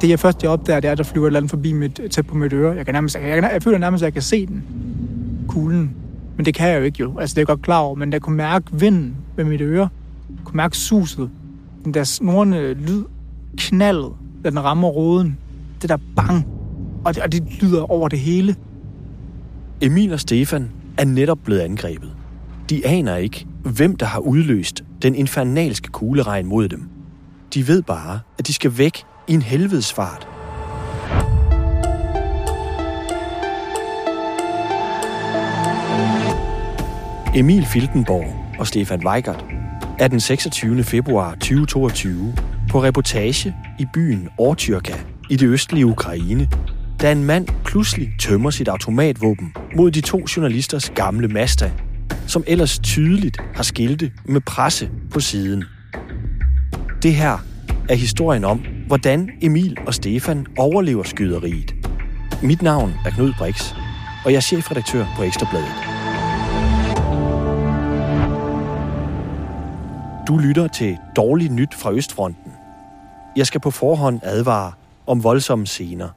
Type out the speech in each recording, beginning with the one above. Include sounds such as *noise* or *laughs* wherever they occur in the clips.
Det jeg først jeg opdager, det er, at der flyver et eller andet forbi mit, tæt på mit øre. Jeg, kan nærmest, jeg, jeg, jeg føler nærmest, at jeg kan se den. Kuglen. Men det kan jeg jo ikke jo. Altså, det er jeg godt klar over. Men jeg kunne mærke vinden ved mit øre. Jeg kunne mærke suset. Den der snorende lyd. Knaldet, da den rammer roden. Det der bang. Og det, og det lyder over det hele. Emil og Stefan er netop blevet angrebet. De aner ikke, hvem der har udløst den infernalske kugleregn mod dem. De ved bare, at de skal væk i en helvedes fart. Emil Filtenborg og Stefan Weigert er den 26. februar 2022 på reportage i byen Ortyrka i det østlige Ukraine, da en mand pludselig tømmer sit automatvåben mod de to journalisters gamle Mazda, som ellers tydeligt har skilte med presse på siden. Det her er historien om, hvordan Emil og Stefan overlever skyderiet. Mit navn er Knud Brix, og jeg er chefredaktør på Ekstrabladet. Du lytter til Dårligt Nyt fra Østfronten. Jeg skal på forhånd advare om voldsomme scener.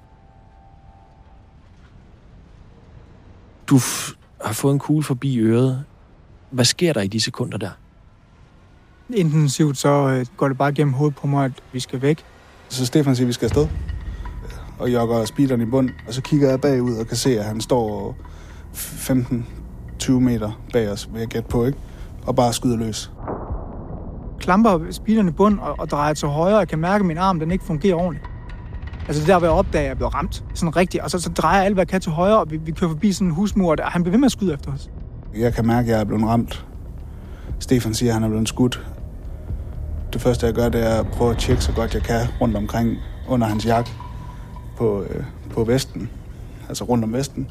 Du f- har fået en kugle forbi øret. Hvad sker der i de sekunder der? Intensivt så øh, går det bare gennem hovedet på mig, at vi skal væk. Så Stefan siger, at vi skal afsted. Og jogger speederen i bund. Og så kigger jeg bagud og kan se, at han står 15-20 meter bag os, vil jeg gætte på, ikke? Og bare skyder løs. Klamper speederen i bund og, og drejer til højre. Jeg kan mærke, at min arm den ikke fungerer ordentligt. Altså det der, hvor jeg opdager, at jeg bliver ramt. Sådan rigtigt. Og så, så drejer jeg alt, hvad jeg kan til højre, og vi, vi kører forbi sådan en husmur, og han bliver ved med at skyde efter os. Jeg kan mærke, at jeg er blevet ramt. Stefan siger, at han er blevet skudt. Det første, jeg gør, det er at prøve at tjekke så godt jeg kan rundt omkring under hans jakke på, øh, på vesten. Altså rundt om vesten.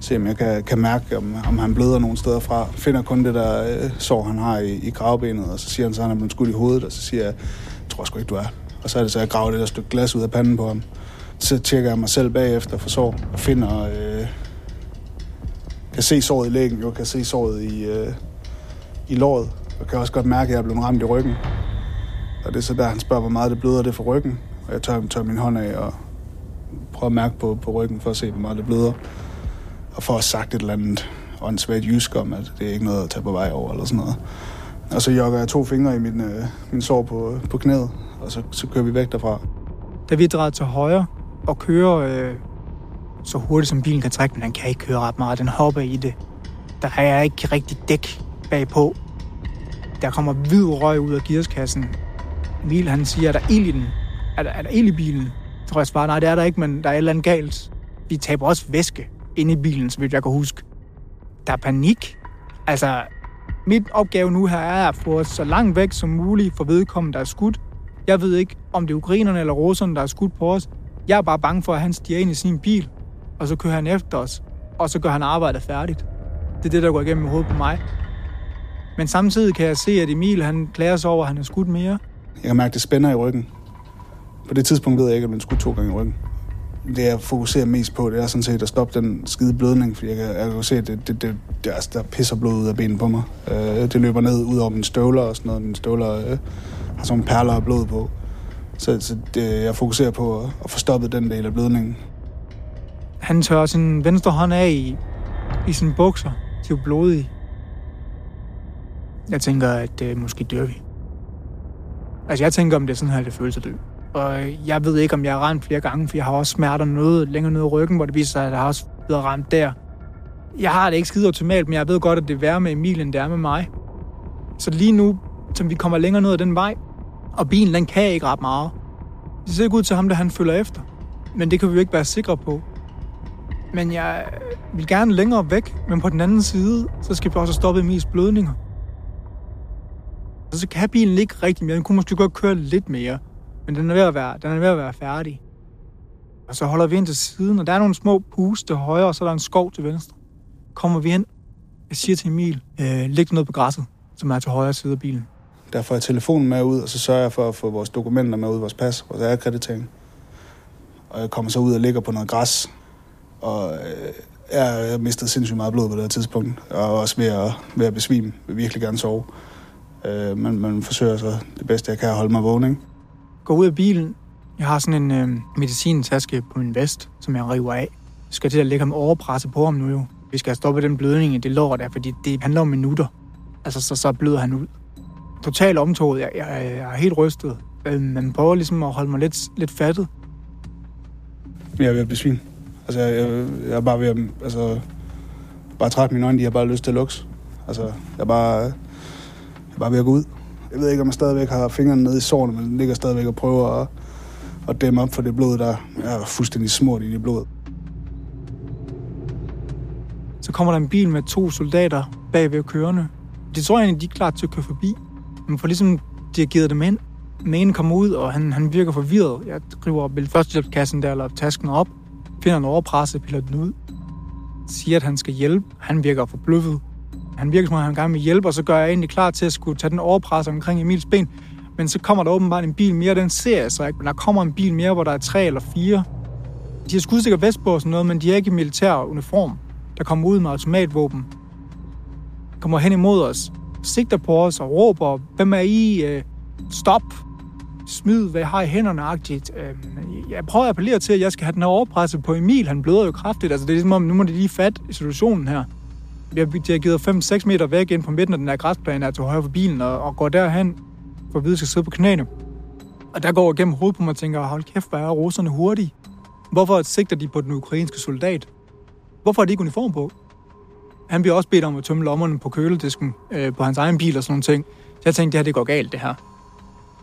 Se om jeg kan, kan mærke, om, om han bløder nogle steder fra. Finder kun det der øh, sår, han har i, i gravbenet, og så siger han så, at han er blevet skudt i hovedet, og så siger jeg, jeg tror sgu ikke, du er. Og så er det så, at jeg graver det der stykke glas ud af panden på ham. Så tjekker jeg mig selv bagefter for sår, og finder... Øh, kan se såret i lægen, jo kan se såret i, øh, i låret. og kan også godt mærke, at jeg er blevet ramt i ryggen. Og det er så der, han spørger, hvor meget det bløder det for ryggen. Og jeg tør, tør min hånd af og prøver at mærke på, på ryggen for at se, hvor meget det bløder. Og for at sagt et eller andet åndssvagt jysk om, at det er ikke noget at tage på vej over eller sådan noget. Og så jogger jeg to fingre i min, øh, min sår på, på knæet, og så, så kører vi væk derfra. Da vi drejer til højre og kører øh, så hurtigt som bilen kan trække, men den kan ikke køre ret meget. Den hopper i det. Der er ikke rigtig dæk bagpå. Der kommer hvid røg ud af gearskassen. Emil han siger, er der ild i den? Er der, er der ild i bilen? Så tror jeg svarer, nej det er der ikke, men der er et eller andet galt. Vi taber også væske inde i bilen, så vidt jeg kan huske. Der er panik. Altså, mit opgave nu her er at få os så langt væk som muligt for vedkommende, der er skudt. Jeg ved ikke, om det er ukrainerne eller russerne, der er skudt på os. Jeg er bare bange for, at han stiger ind i sin bil, og så kører han efter os, og så gør han arbejdet færdigt. Det er det, der går igennem hovedet på mig. Men samtidig kan jeg se, at Emil han klager sig over, at han er skudt mere. Jeg kan mærke, at det spænder i ryggen. På det tidspunkt ved jeg ikke, at den skulle to gange i ryggen. Det, jeg fokuserer mest på, det er sådan set at stoppe den skide blødning, fordi jeg kan, jeg kan se, at det, det, det, det, altså, der pisser blod ud af benene på mig. Øh, det løber ned ud over mine støvler og sådan noget. Mine støvler øh, har sådan perler af blod på. Så, så det, jeg fokuserer på at, at få stoppet den del af blødningen. Han tør sin venstre hånd af i, i sine bukser. De er jo blodige. Jeg tænker, at øh, måske dør vi. Altså, jeg tænker, om det er sådan her, det føles at dø. Og jeg ved ikke, om jeg har ramt flere gange, for jeg har også smerter noget længere nede i ryggen, hvor det viser sig, at jeg har også blevet ramt der. Jeg har det ikke skide optimalt, men jeg ved godt, at det er værre med Emil, end det er med mig. Så lige nu, som vi kommer længere ned ad den vej, og bilen, den kan ikke ret meget. Det ser ikke ud til ham, der han følger efter. Men det kan vi jo ikke være sikre på. Men jeg vil gerne længere væk, men på den anden side, så skal vi også stoppe Emils blødninger. Og så kan bilen ikke rigtig mere. Den kunne måske godt køre lidt mere. Men den er ved at være, den er ved at være færdig. Og så holder vi ind til siden, og der er nogle små puste til højre, og så er der en skov til venstre. Kommer vi ind, jeg siger til Emil, øh, læg noget på græsset, som er til højre side af bilen. Der får jeg telefonen med ud, og så sørger jeg for at få vores dokumenter med ud, vores pas, vores akkreditering. Og jeg kommer så ud og ligger på noget græs, og øh, jeg har mistet sindssygt meget blod på det her tidspunkt, og også ved at, ved at besvime, vil virkelig gerne sove. Øh, men man forsøger så det bedste, jeg kan at holde mig vågen, ikke? Går ud af bilen, Jeg har sådan en øh, medicintaske på min vest, som jeg river af. Jeg skal til at lægge ham overpresse på ham nu jo. Vi skal have stoppet den blødning i det lår der, fordi det handler om minutter. Altså, så, så bløder han ud. Total omtoget. Jeg, jeg, jeg er helt rystet. Øh, man prøver ligesom at holde mig lidt, lidt fattet. Jeg er ved at besvime. Altså, jeg, jeg, jeg er bare ved at... Altså, bare træt mine øjne, de har bare lyst til at lukke. Altså, jeg er bare, jeg er ved at gå ud. Jeg ved ikke, om jeg stadigvæk har fingrene nede i sårene, men den ligger stadigvæk og prøver at, at dæmme op for det blod, der er fuldstændig smurt i det blod. Så kommer der en bil med to soldater bagved kørende. Det tror jeg egentlig, de er klar til at køre forbi. Men for ligesom dirigeret dem ind. Den ene kommer ud, og han, han virker forvirret. Jeg driver førstehjælpskassen der, eller tasken op, finder en overpresse, piller den ud, siger, at han skal hjælpe. Han virker forbløffet. Han virker som om, han gerne vil hjælpe, og så gør jeg egentlig klar til at skulle tage den overpres omkring Emils ben. Men så kommer der åbenbart en bil mere, den ser jeg så ikke. Men der kommer en bil mere, hvor der er tre eller fire. De har skudsikker vest på og sådan noget, men de er ikke i militær uniform. Der kommer ud med automatvåben. Kommer hen imod os, sigter på os og råber, hvem er I? Øh, stop! Smid, hvad jeg har i hænderne, agtigt. Øh, jeg prøver at appellere til, at jeg skal have den her overpresse på Emil. Han bløder jo kraftigt. Altså, det er ligesom om, nu må de lige fat i situationen her. Vi har, de givet 5-6 meter væk ind på midten af den her græsplæne, er til højre for bilen, og, og går derhen, for at vide, at skal sidde på knæene. Og der går jeg gennem hovedet på mig og tænker, hold kæft, hvor er russerne hurtige. Hvorfor sigter de på den ukrainske soldat? Hvorfor har de ikke uniform på? Han bliver også bedt om at tømme lommerne på køledisken øh, på hans egen bil og sådan nogle ting. Så jeg tænkte, det her det går galt, det her.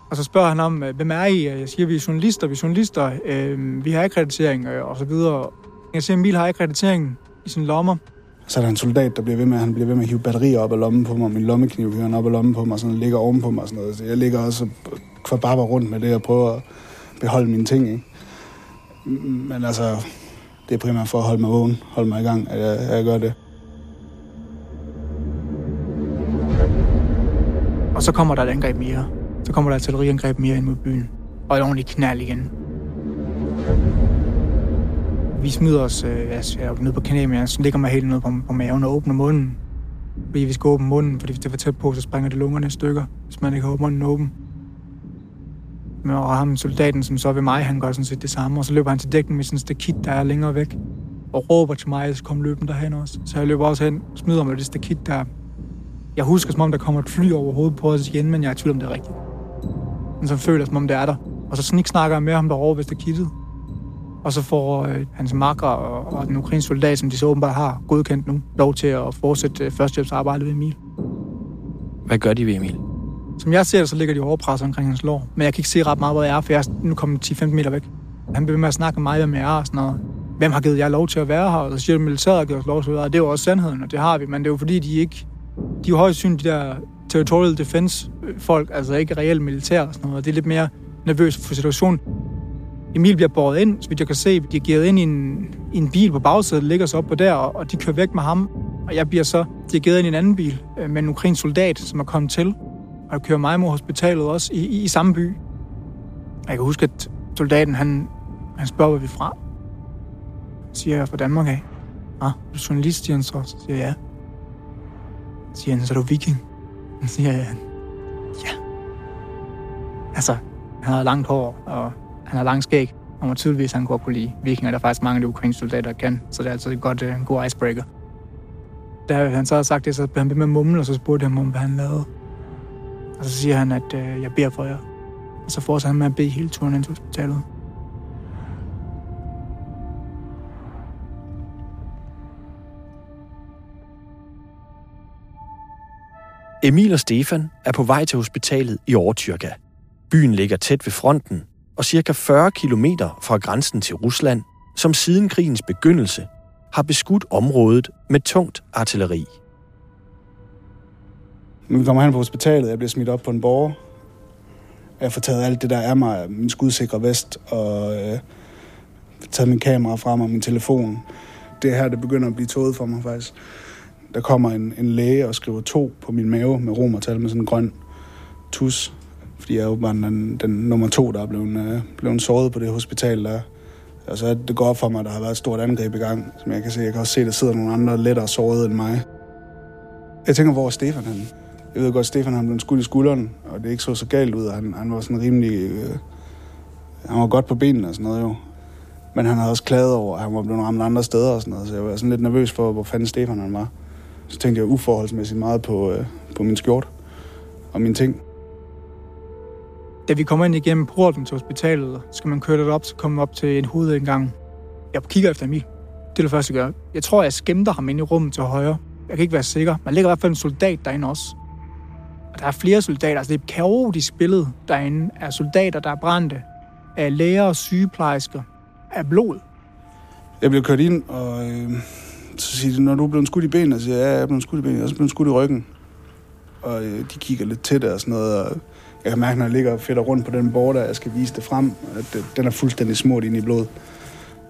Og så spørger han om, øh, hvem er I? Jeg siger, vi er journalister, vi er journalister, øh, vi har akkreditering øh, og så videre. Jeg siger, Emil har akkrediteringen i sine lommer. Så er der en soldat, der bliver ved med, han bliver ved med at hive batterier op af lommen på mig, min lommekniv hiver han op af lommen på mig, sådan ligger oven på mig. Sådan noget. Så jeg ligger også kvabarber rundt med det og prøver at beholde mine ting. Ikke? Men altså, det er primært for at holde mig vågen, holde mig i gang, at jeg, at jeg gør det. Og så kommer der et angreb mere. Så kommer der et artilleriangreb mere ind mod byen. Og et ordentligt knald igen. Vi smider os øh, jeg er ned på knæ, men jeg ligger mig helt ned på, på maven og åbner munden. Fordi vi skal åbne munden, fordi hvis det var tæt på, så springer det lungerne i stykker, hvis man ikke har munden åben. Men og ham soldaten, som så er ved mig, han gør sådan set det samme, og så løber han til dækken med sådan et stakit, der er længere væk, og råber til mig, at jeg skal komme løben derhen også. Så jeg løber også hen, smider mig det stakit der. Jeg husker, som om der kommer et fly over hovedet på os igen, men jeg er i tvivl om det er rigtigt. Men så føler som om det er der. Og så snik snakker jeg med ham derovre ved stakittet. Og så får øh, hans makker og, og den ukrainske soldat, som de så åbenbart har godkendt nu, lov til at fortsætte øh, førstehjælpsarbejdet ved Emil. Hvad gør de ved Emil? Som jeg ser det, så ligger de overpresset omkring hans lår. Men jeg kan ikke se ret meget, hvor jeg er, for jeg er nu kommet 10-15 meter væk. Han bliver med at snakke med mig, hvem jeg er og sådan noget. Hvem har givet jer lov til at være her? Og så siger at militæret har givet os lov til at være her. Det er jo også sandheden, og det har vi. Men det er jo fordi, de ikke... De er jo højst syn, de der territorial defense folk, altså ikke reelt militær og sådan noget. Og det er lidt mere nervøst for situationen. Emil bliver båret ind, så vidt jeg kan se. De er givet ind i en, i en bil på bagsædet, ligger så op på der, og og de kører væk med ham. Og jeg bliver så dirigeret ind i en anden bil øh, med en ukrainsk soldat, som er kommet til og kører mig mod hospitalet også i, i, i samme by. Jeg kan huske, at soldaten, han, han spørger, hvor vi er fra. Så siger jeg, fra Danmark af. Ah, du er journalist, siger han så. Så siger jeg, ja. Så siger han, så er du viking. Så siger jeg, ja. Altså, han har langt hår, og han har lang skæg. Og må tydeligvis, han godt kunne lide vikinger. Der er faktisk mange af de ukrainske soldater, der kan. Så det er altså et godt, uh, en god icebreaker. Da han så har sagt det, så blev han med mumlen, og så spurgte han om, hvad han lavede. Og så siger han, at øh, jeg beder for jer. Og så fortsætter han med at bede hele turen ind til hospitalet. Emil og Stefan er på vej til hospitalet i Overtyrka. Byen ligger tæt ved fronten og cirka 40 km fra grænsen til Rusland, som siden krigens begyndelse har beskudt området med tungt artilleri. Nu kommer han på hospitalet, jeg bliver smidt op på en borger. Jeg får taget alt det, der er mig, min skudsikre vest, og øh, taget min kamera frem og min telefon. Det er her, det begynder at blive tåget for mig faktisk. Der kommer en, en læge og skriver to på min mave med romertal med sådan en grøn tus. Fordi jeg er åbenbart den, den nummer to, der er blevet, øh, blevet såret på det hospital der. Og så det går op for mig, at der har været et stort angreb i gang, som jeg kan se. Jeg kan også se, at der sidder nogle andre lettere sårede end mig. Jeg tænker, hvor er Stefan han? Jeg ved godt, at Stefan han blev skudt i skulderen, og det ikke så så galt ud. Han, han var sådan rimelig... Øh, Han var godt på benene og sådan noget jo. Men han havde også klaget over, at han var blevet ramt andre steder og sådan noget, så jeg var sådan lidt nervøs for, hvor fanden Stefan han var. Så tænkte jeg uforholdsmæssigt meget på, øh, på min skjort og mine ting. Da vi kommer ind igennem porten til hospitalet, skal man køre det op, så kommer op til en hovedindgang. Jeg kigger efter Emil. Det er det første, jeg gør. Jeg tror, jeg skæmter ham ind i rummet til højre. Jeg kan ikke være sikker. Man ligger i hvert fald en soldat derinde også. Og der er flere soldater. Altså, det er et kaotisk billede derinde af soldater, der er brændte. Af læger og sygeplejersker. Af blod. Jeg blev kørt ind, og øh, så siger de, når du er blevet skudt i benene, så siger jeg, ja, jeg er blevet skudt i benene. Jeg er også blevet skudt i ryggen. Og øh, de kigger lidt til det og sådan noget, og jeg kan mærke, når jeg ligger og fedter rundt på den bord, der jeg skal vise det frem, at øh, den er fuldstændig smurt ind i blod.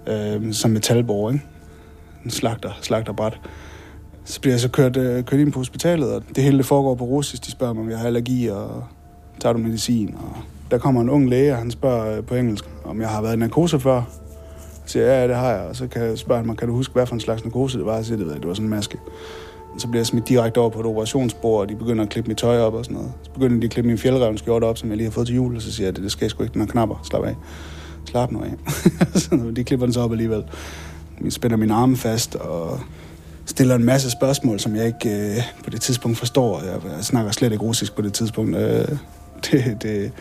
Øh, som metalborg, ikke? En slagter, slagterbræt. Så bliver jeg så kørt, øh, kørt ind på hospitalet, og det hele det foregår på russisk. De spørger mig, om jeg har allergi, og tager du medicin? Og der kommer en ung læge, og han spørger øh, på engelsk, om jeg har været i narkose før. Så siger jeg, ja, det har jeg. Og så kan jeg spørge mig, kan du huske, hvad for en slags narkose det var? Jeg siger, det ved jeg, det var sådan en maske. Så bliver jeg smidt direkte over på et operationsbord, og de begynder at klippe mit tøj op og sådan noget. Så begynder de at klippe min fjeldrevnskjorte op, som jeg lige har fået til jul, og så siger jeg, det, det skal jeg sgu ikke, den har knapper, slap af. Slap nu af. *laughs* så de klipper den så op alligevel. Vi spænder min arme fast, og stiller en masse spørgsmål, som jeg ikke øh, på det tidspunkt forstår. Jeg, jeg snakker slet ikke russisk på det tidspunkt. Øh, *laughs* det, det,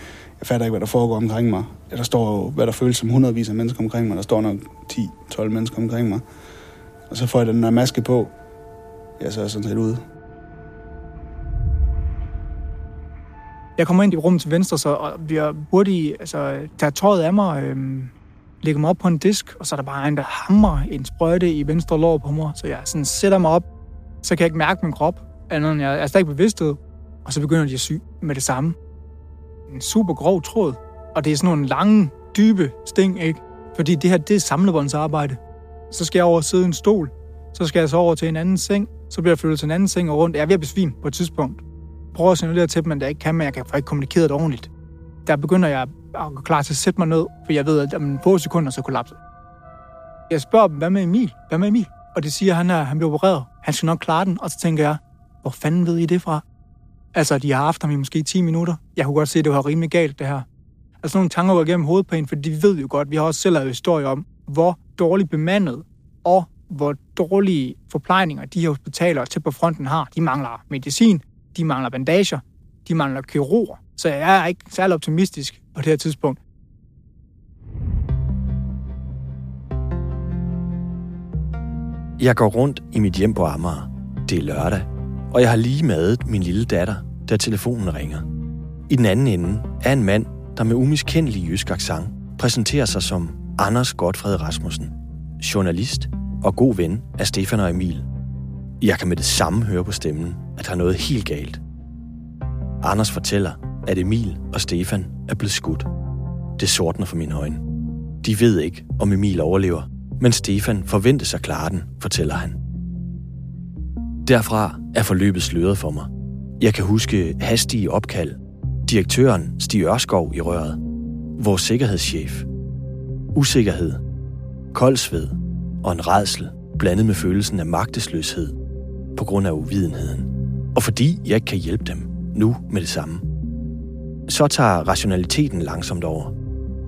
jeg fatter ikke, hvad der foregår omkring mig. Der står jo, hvad der føles som hundredvis af mennesker omkring mig. Der står nok 10-12 mennesker omkring mig. Og så får jeg den der maske på. Ja, så er jeg sådan set ude. Jeg kommer ind i rummet til venstre, så og bliver hurtigt, altså, tager tøjet af mig, øhm, lægger mig op på en disk, og så er der bare en, der hammer en sprøjte i venstre lår på mig, så jeg sådan sætter mig op, så kan jeg ikke mærke min krop, andet end jeg er stadig bevidsthed, og så begynder de at sy med det samme. En super grov tråd, og det er sådan nogle lange, dybe sting, ikke? Fordi det her, det er samlebåndsarbejde. Så skal jeg over og sidde i en stol, så skal jeg så over til en anden seng, så bliver jeg flyttet til en anden seng og rundt. Jeg er ved at besvime på et tidspunkt. Prøver at signalere til dem, at jeg ikke kan, men jeg kan ikke kommunikere det ordentligt. Der begynder jeg at gå klar til at sætte mig ned, for jeg ved, at om få sekunder så kollapser. Jeg spørger dem, hvad med Emil? Hvad med Emil? Og det siger, at han, er, han bliver opereret. Han skal nok klare den. Og så tænker jeg, hvor fanden ved I det fra? Altså, de har haft ham i måske 10 minutter. Jeg kunne godt se, at det var rimelig galt, det her. Altså, nogle tanker går igennem hovedet på en, for de ved jo godt, vi har også selv lavet historie om, hvor dårligt bemandet og hvor dårlige forplejninger de her hospitaler til på fronten har. De mangler medicin, de mangler bandager, de mangler kirurger. Så jeg er ikke særlig optimistisk på det her tidspunkt. Jeg går rundt i mit hjem på Amager. Det er lørdag, og jeg har lige madet min lille datter, da telefonen ringer. I den anden ende er en mand, der med umiskendelig jysk accent præsenterer sig som Anders Godfred Rasmussen, journalist og god ven af Stefan og Emil. Jeg kan med det samme høre på stemmen, at der er noget helt galt. Anders fortæller, at Emil og Stefan er blevet skudt. Det sortner for mine øjne. De ved ikke, om Emil overlever, men Stefan forventer sig klare den, fortæller han. Derfra er forløbet sløret for mig. Jeg kan huske hastige opkald. Direktøren Stig Ørskov i røret. Vores sikkerhedschef. Usikkerhed. Koldsved og en redsel blandet med følelsen af magtesløshed på grund af uvidenheden. Og fordi jeg ikke kan hjælpe dem nu med det samme. Så tager rationaliteten langsomt over.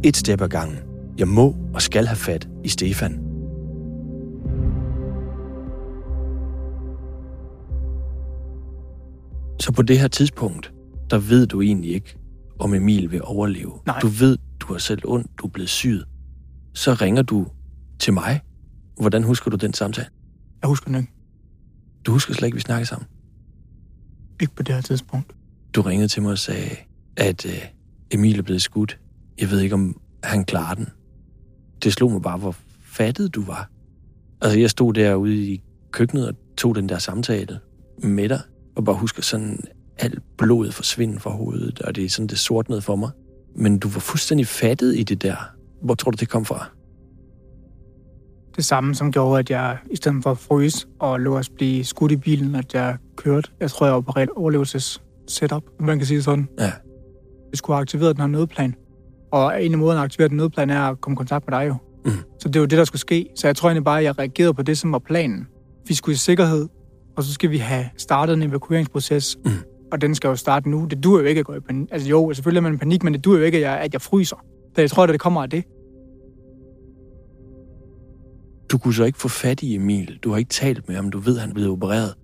Et step ad gangen. Jeg må og skal have fat i Stefan. Så på det her tidspunkt, der ved du egentlig ikke, om Emil vil overleve. Nej. Du ved, du har selv ondt, du er blevet syet. Så ringer du til mig. Hvordan husker du den samtale? Jeg husker den ikke. Du husker slet ikke, vi snakkede sammen. Ikke på det her tidspunkt. Du ringede til mig og sagde, at øh, Emil er blevet skudt. Jeg ved ikke, om han klarer den. Det slog mig bare, hvor fattet du var. Altså, jeg stod derude i køkkenet og tog den der samtale med dig, og bare husker sådan, alt blodet forsvinde fra hovedet, og det er sådan, det sortnede for mig. Men du var fuldstændig fattet i det der. Hvor tror du, det kom fra? Det samme, som gjorde, at jeg i stedet for at fryse og lå os blive skudt i bilen, at jeg kørte. Jeg tror, jeg var på reelt overlevelses setup, man kan sige sådan. Ja. Vi skulle have aktiveret den her nødplan. Og en af måderne at aktivere den nødplan er at komme i kontakt med dig jo. Mm. Så det var det, der skulle ske. Så jeg tror egentlig bare, at jeg reagerede på det, som var planen. Vi skulle i sikkerhed, og så skal vi have startet en evakueringsproces. Mm. Og den skal jo starte nu. Det dur jo ikke at gå i panik. Altså jo, selvfølgelig er man i panik, men det dur jo ikke, at jeg, at jeg fryser. Så jeg tror, at det kommer af det. Du kunne så ikke få fat i Emil. Du har ikke talt med ham. Du ved, han er blevet opereret.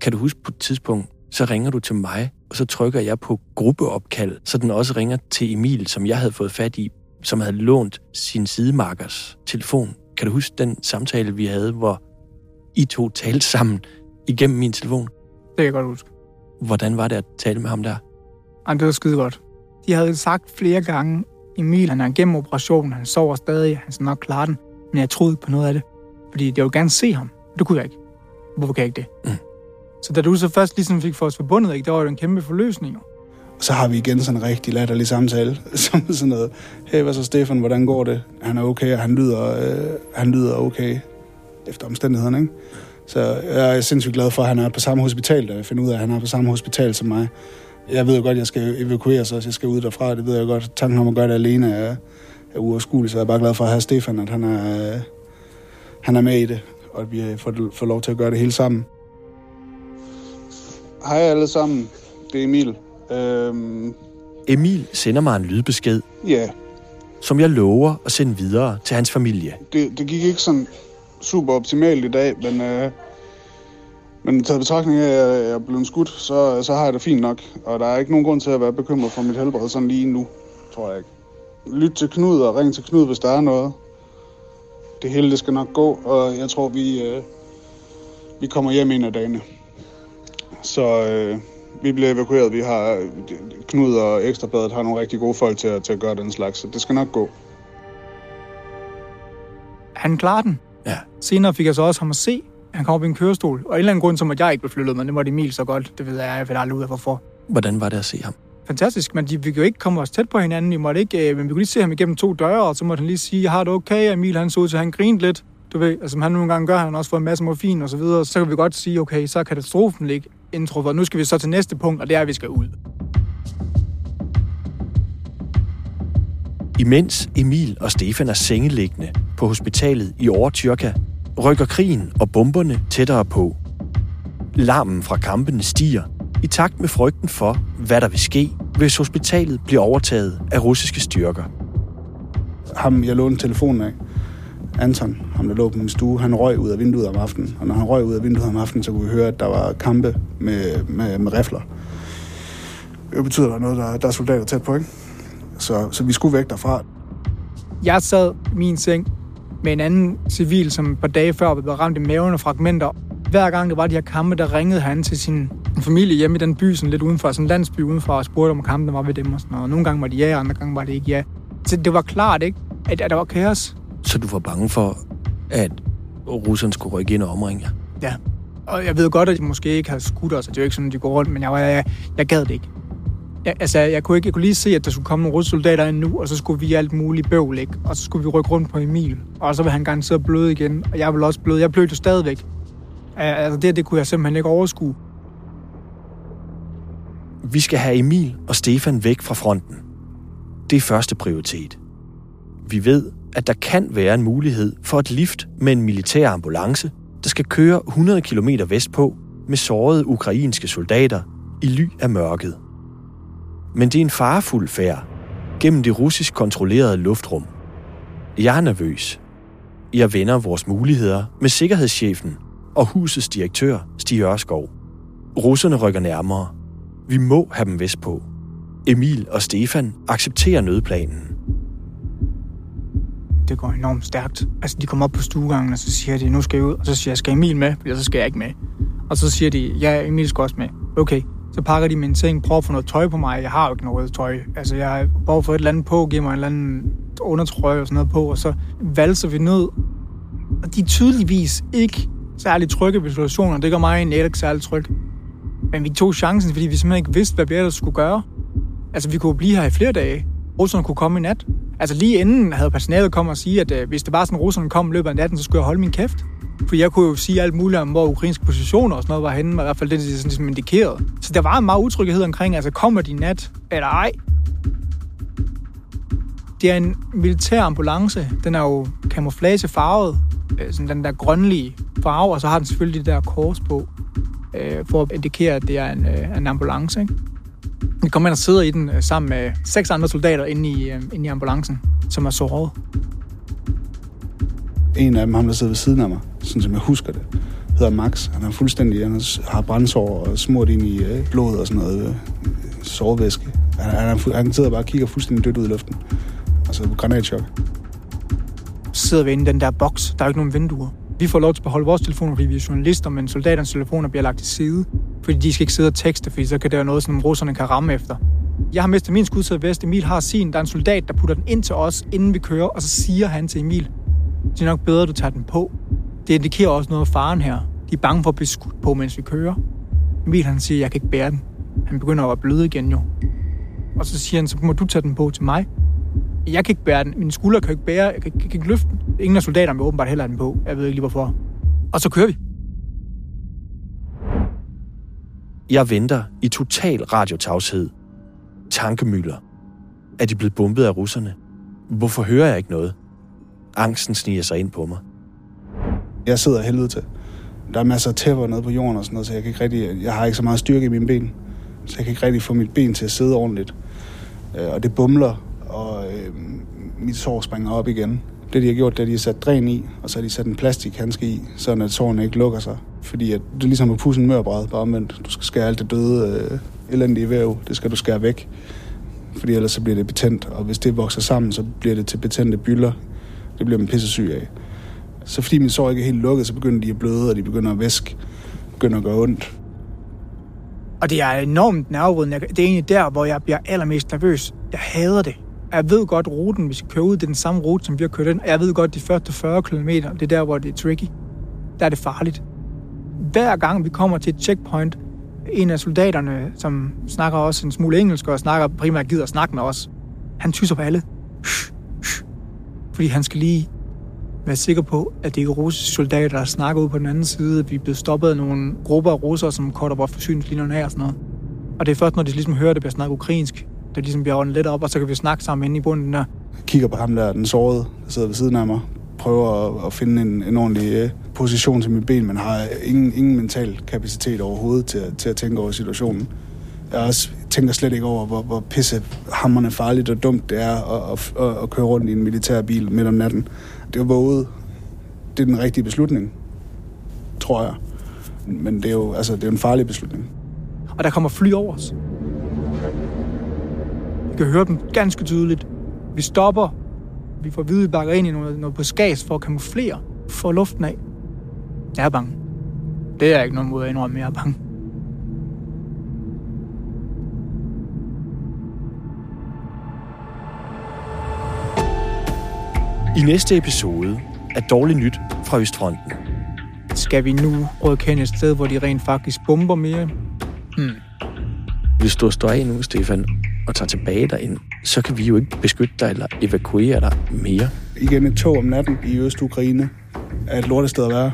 Kan du huske på et tidspunkt, så ringer du til mig, og så trykker jeg på gruppeopkald, så den også ringer til Emil, som jeg havde fået fat i, som havde lånt sin sidemarkers telefon. Kan du huske den samtale, vi havde, hvor I to talte sammen igennem min telefon? Det kan jeg godt huske. Hvordan var det at tale med ham der? Jamen, det var skide godt. De havde sagt flere gange, Emil, han er igennem operationen, han sover stadig, han skal nok klare den. Men jeg troede ikke på noget af det. Fordi jeg ville gerne se ham. Det kunne jeg ikke. Hvorfor kan jeg ikke det? Mm. Så da du så først ligesom fik for os forbundet, ikke, der var jo en kæmpe forløsning. Så har vi igen sådan en rigtig latterlig samtale, *laughs* som sådan noget, hey, hvad så Stefan, hvordan går det? Han er okay, og han lyder, øh, han lyder okay efter omstændighederne, ikke? Så jeg er sindssygt glad for, at han er på samme hospital, da jeg finder ud af, at han er på samme hospital som mig. Jeg ved jo godt, at jeg skal evakueres, så jeg skal ud derfra. Det ved jeg godt. Tanken om at gøre det alene er, er uoverskuelig, så jeg er bare glad for at have Stefan, at han er, øh, han er med i det, og at vi får, får lov til at gøre det hele sammen. Hej alle sammen, det er Emil. Øhm, Emil sender mig en lydbesked, ja, som jeg lover at sende videre til hans familie. det, det gik ikke sådan super optimalt i dag, men, øh, men taget betragtning af, at jeg er blevet skudt, så, så har jeg det fint nok. Og der er ikke nogen grund til at være bekymret for mit helbred sådan lige nu, tror jeg ikke. Lyt til Knud og ring til Knud, hvis der er noget. Det hele det skal nok gå, og jeg tror, vi, øh, vi kommer hjem en af dagene. Så øh, vi bliver evakueret. Vi har Knud og Ekstrabladet har nogle rigtig gode folk til at, til at gøre den slags, så det skal nok gå. Han klarer den. Ja. Senere fik jeg så også ham at se. Han kom op i en kørestol. Og af en eller anden grund, som at jeg ikke blev flyttet, men det måtte Emil så godt. Det ved jeg, jeg ved aldrig ud af, hvorfor. Hvordan var det at se ham? Fantastisk, men de, vi kan jo ikke komme os tæt på hinanden. Vi måtte ikke, øh, men vi kunne lige se ham igennem to døre, og så måtte han lige sige, jeg har det okay. Emil, han så ud til, han grinede lidt. Du ved, altså, som han nogle gange gør, han har også fået en masse morfin og så videre. Så kan vi godt sige, okay, så er katastrofen ligge indtruffet. Nu skal vi så til næste punkt, og det er, at vi skal ud. Imens Emil og Stefan er sengeliggende på hospitalet i Overtyrka, rykker krigen og bomberne tættere på. Larmen fra kampene stiger i takt med frygten for, hvad der vil ske, hvis hospitalet bliver overtaget af russiske styrker. ham, jeg lånte telefonen af, Anton, ham der lå på min stue, han røg ud af vinduet om aftenen. Og når han røg ud af vinduet om aftenen, så kunne vi høre, at der var kampe med, med, med rifler. Det betyder, at der er noget, der, der er soldater tæt på, ikke? Så, så vi skulle væk derfra. Jeg sad i min seng med en anden civil, som et par dage før var blevet ramt i maven og fragmenter. Hver gang der var de her kampe, der ringede han til sin familie hjemme i den by, sådan lidt udenfor, sådan en landsby udenfor, og spurgte om kampene var ved dem og sådan noget. Nogle gange var de ja, andre gange var det ikke ja. Så det var klart, ikke? At, at der var kaos. Så du var bange for, at russerne skulle rykke ind og omringe jer? Ja. Og jeg ved godt, at de måske ikke har skudt os, og det er jo ikke sådan, de går rundt, men jeg, var, jeg, jeg gad det ikke. Jeg, altså, jeg kunne, ikke, jeg kunne lige se, at der skulle komme nogle soldater ind nu, og så skulle vi alt muligt bøvl, ikke? Og så skulle vi rykke rundt på Emil, og så vil han garanteret bløde igen, og jeg vil også bløde. Jeg blødte jo stadigvæk. Altså, det, det kunne jeg simpelthen ikke overskue. Vi skal have Emil og Stefan væk fra fronten. Det er første prioritet. Vi ved, at der kan være en mulighed for et lift med en militær ambulance, der skal køre 100 km vestpå med sårede ukrainske soldater i ly af mørket. Men det er en farefuld færd gennem det russisk kontrollerede luftrum. Jeg er nervøs. Jeg vender vores muligheder med sikkerhedschefen og husets direktør, Stig Ørskov. Russerne rykker nærmere. Vi må have dem vestpå. Emil og Stefan accepterer nødplanen. Det går enormt stærkt. Altså, de kommer op på stuegangen, og så siger de, nu skal jeg ud. Og så siger jeg, skal Emil med? Eller så skal jeg ikke med. Og så siger de, ja, Emil skal også med. Okay, så pakker de min ting, prøver at få noget tøj på mig. Jeg har jo ikke noget tøj. Altså, jeg har at få et eller andet på, giver mig en eller anden undertrøje og sådan noget på, og så valser vi ned. Og de er tydeligvis ikke særlig trygge ved situationen. Det gør mig egentlig ikke særlig tryg. Men vi tog chancen, fordi vi simpelthen ikke vidste, hvad vi ellers skulle gøre. Altså, vi kunne blive her i flere dage. Russerne kunne komme i nat. Altså, lige inden havde personalet kommet og sige, at øh, hvis det var sådan, at russerne kom i løbet af natten, så skulle jeg holde min kæft. For jeg kunne jo sige alt muligt om, hvor ukrainske positioner og sådan noget var henne, men i hvert fald det, det sådan, ligesom indikerede. Så der var en meget utryghed omkring, altså kommer de i nat, eller ej. Det er en militær ambulance. Den er jo camouflagefarvet, øh, sådan den der grønlige farve, og så har den selvfølgelig det der kors på, øh, for at indikere, at det er en, øh, en ambulance. Ikke? Vi kommer ind og sidder i den øh, sammen med seks andre soldater inde i, øh, inde i ambulancen, som er såret. En af dem, ham der sidder ved siden af mig, sådan som jeg husker det, hedder Max. Han er fuldstændig, han har brændsår og smurt ind i øh, blodet og sådan noget øh, sårvæske. Han, han, han sidder bare og kigger fuldstændig dødt ud i luften. Altså granatchok. Så sidder vi inde i den der boks. Der er jo ikke nogen vinduer. Vi får lov til at beholde vores telefoner, fordi vi er journalister, men soldaternes telefoner bliver lagt til side. Fordi de skal ikke sidde og tekste, fordi så kan det være noget, som russerne kan ramme efter. Jeg har mistet min skudsæde vest. Emil har sin. Der er en soldat, der putter den ind til os, inden vi kører, og så siger han til Emil, det er nok bedre, at du tager den på. Det indikerer også noget af faren her. De er bange for at blive skudt på, mens vi kører. Emil han siger, jeg kan ikke bære den. Han begynder at bløde igen jo. Og så siger han, så må du tage den på til mig. Jeg kan ikke bære den. Min skulder kan ikke bære. Jeg kan, kan ikke løfte den. Ingen af soldaterne vil åbenbart heller have den på. Jeg ved ikke lige hvorfor. Og så kører vi. Jeg venter i total radiotavshed. Tankemøller. Er de blevet bombet af russerne? Hvorfor hører jeg ikke noget? Angsten sniger sig ind på mig. Jeg sidder helvede til. Der er masser af tæpper nede på jorden og sådan noget, så jeg, kan ikke rigtig, jeg har ikke så meget styrke i mine ben. Så jeg kan ikke rigtig få mit ben til at sidde ordentligt. Øh, og det bumler, mit sår springer op igen. Det, de har gjort, det er, at de har sat dræn i, og så har de sat en plastikhandske i, så at sårene ikke lukker sig. Fordi at det er ligesom at pusse en mørbræd, bare omvendt. Du skal skære alt det døde, øh, elendige væv, det skal du skære væk. Fordi ellers så bliver det betændt, og hvis det vokser sammen, så bliver det til betændte bylder. Det bliver man pisse syg af. Så fordi min sår ikke er helt lukket, så begynder de at bløde, og de begynder at væske, begynder at gøre ondt. Og det er enormt nervevrydende. Det er egentlig der, hvor jeg bliver allermest nervøs. Jeg hader det. Jeg ved godt ruten, hvis vi kører ud, det er den samme rute, som vi har kørt ind. Jeg ved godt, de første 40 km, det er der, hvor det er tricky. Der er det farligt. Hver gang vi kommer til et checkpoint, en af soldaterne, som snakker også en smule engelsk, og snakker primært gider at snakke med os, han tyser på alle. Fordi han skal lige være sikker på, at det ikke er russiske soldater, der snakker ud på den anden side. Vi er blevet stoppet af nogle grupper af russere, som korter vores forsyningslinjerne af og sådan noget. Og det er først, når de ligesom hører, at det bliver snakket ukrainsk, det ligesom bliver ordnet lidt op, og så kan vi snakke sammen inde i bunden der. Jeg kigger på ham der, den sårede, der sidder ved siden af mig. Prøver at, at finde en, en ordentlig uh, position til mit ben, men har ingen, ingen mental kapacitet overhovedet til, til at tænke over situationen. Jeg også tænker slet ikke over, hvor, hvor pisse hammerne farligt og dumt det er at, at, at køre rundt i en militær bil midt om natten. Det er våget. Det er den rigtige beslutning, tror jeg. Men det er jo altså, det er en farlig beslutning. Og der kommer fly over os. Kan høre dem ganske tydeligt. Vi stopper. Vi får vide, at vi bakker ind i noget, noget på skas for at kamuflere for luften af. Jeg er bange. Det er ikke nogen måde at indrømme, jeg er bange. I næste episode er dårligt nyt fra Østfronten. Skal vi nu rykke hen et sted, hvor de rent faktisk bomber mere? Hmm. Hvis du står af nu, Stefan, og tager tilbage derind, så kan vi jo ikke beskytte dig eller evakuere dig mere. Igen et tog om natten i Øst-Ukraine er et lortested at være.